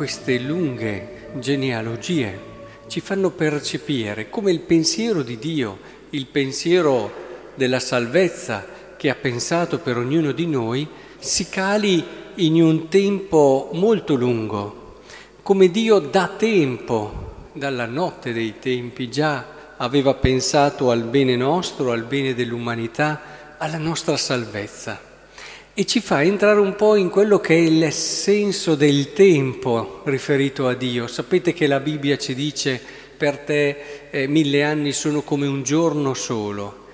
queste lunghe genealogie ci fanno percepire come il pensiero di Dio, il pensiero della salvezza che ha pensato per ognuno di noi, si cali in un tempo molto lungo, come Dio da tempo, dalla notte dei tempi, già aveva pensato al bene nostro, al bene dell'umanità, alla nostra salvezza e ci fa entrare un po' in quello che è il senso del tempo riferito a Dio. Sapete che la Bibbia ci dice per te eh, mille anni sono come un giorno solo.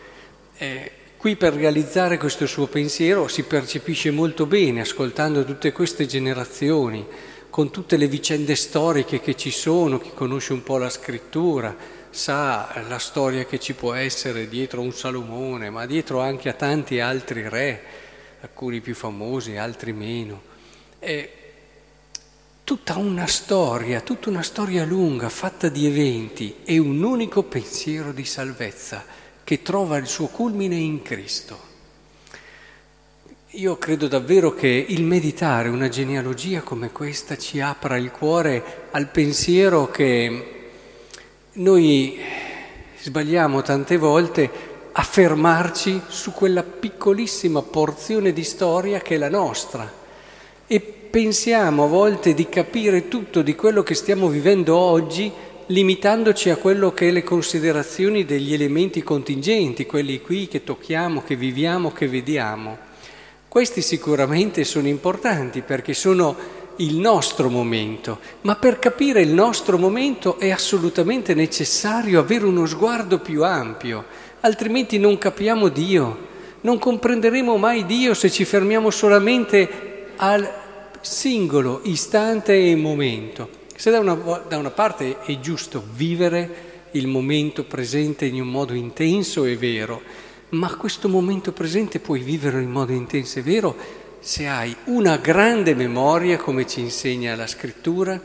Eh, qui per realizzare questo suo pensiero si percepisce molto bene ascoltando tutte queste generazioni, con tutte le vicende storiche che ci sono, chi conosce un po' la scrittura sa la storia che ci può essere dietro un Salomone, ma dietro anche a tanti altri re alcuni più famosi, altri meno. È tutta una storia, tutta una storia lunga, fatta di eventi e un unico pensiero di salvezza che trova il suo culmine in Cristo. Io credo davvero che il meditare una genealogia come questa ci apra il cuore al pensiero che noi sbagliamo tante volte a fermarci su quella piccolissima porzione di storia che è la nostra e pensiamo a volte di capire tutto di quello che stiamo vivendo oggi limitandoci a quello che è le considerazioni degli elementi contingenti, quelli qui che tocchiamo, che viviamo, che vediamo. Questi sicuramente sono importanti perché sono il nostro momento, ma per capire il nostro momento è assolutamente necessario avere uno sguardo più ampio altrimenti non capiamo Dio, non comprenderemo mai Dio se ci fermiamo solamente al singolo istante e momento. Se da una, da una parte è giusto vivere il momento presente in un modo intenso e vero, ma questo momento presente puoi vivere in modo intenso e vero se hai una grande memoria, come ci insegna la scrittura,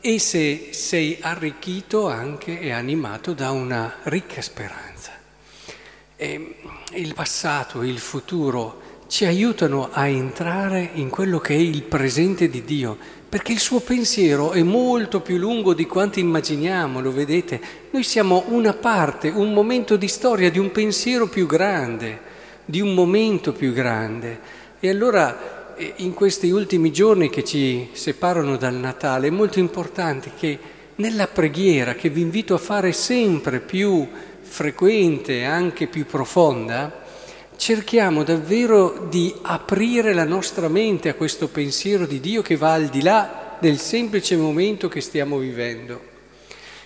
e se sei arricchito anche e animato da una ricca speranza. E il passato e il futuro ci aiutano a entrare in quello che è il presente di Dio, perché il suo pensiero è molto più lungo di quanto immaginiamo, lo vedete? Noi siamo una parte, un momento di storia di un pensiero più grande, di un momento più grande. E allora eh, in questi ultimi giorni che ci separano dal Natale è molto importante che nella preghiera, che vi invito a fare sempre più frequente, anche più profonda, cerchiamo davvero di aprire la nostra mente a questo pensiero di Dio che va al di là del semplice momento che stiamo vivendo,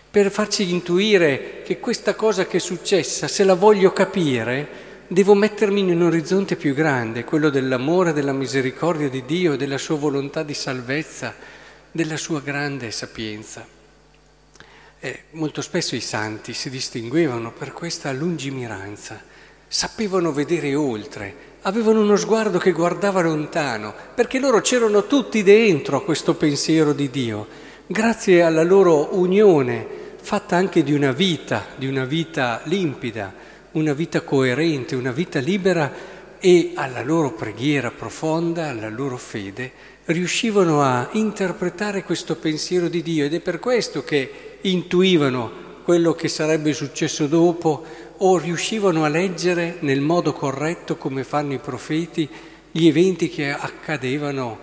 per farci intuire che questa cosa che è successa, se la voglio capire, devo mettermi in un orizzonte più grande, quello dell'amore, della misericordia di Dio, della sua volontà di salvezza, della sua grande sapienza. Eh, molto spesso i santi si distinguevano per questa lungimiranza, sapevano vedere oltre, avevano uno sguardo che guardava lontano, perché loro c'erano tutti dentro a questo pensiero di Dio, grazie alla loro unione, fatta anche di una vita, di una vita limpida, una vita coerente, una vita libera e alla loro preghiera profonda, alla loro fede, riuscivano a interpretare questo pensiero di Dio ed è per questo che intuivano quello che sarebbe successo dopo o riuscivano a leggere nel modo corretto, come fanno i profeti, gli eventi che accadevano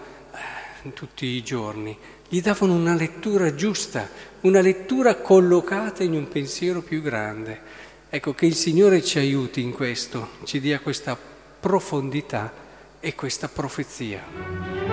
eh, tutti i giorni. Gli davano una lettura giusta, una lettura collocata in un pensiero più grande. Ecco, che il Signore ci aiuti in questo, ci dia questa profondità e questa profezia.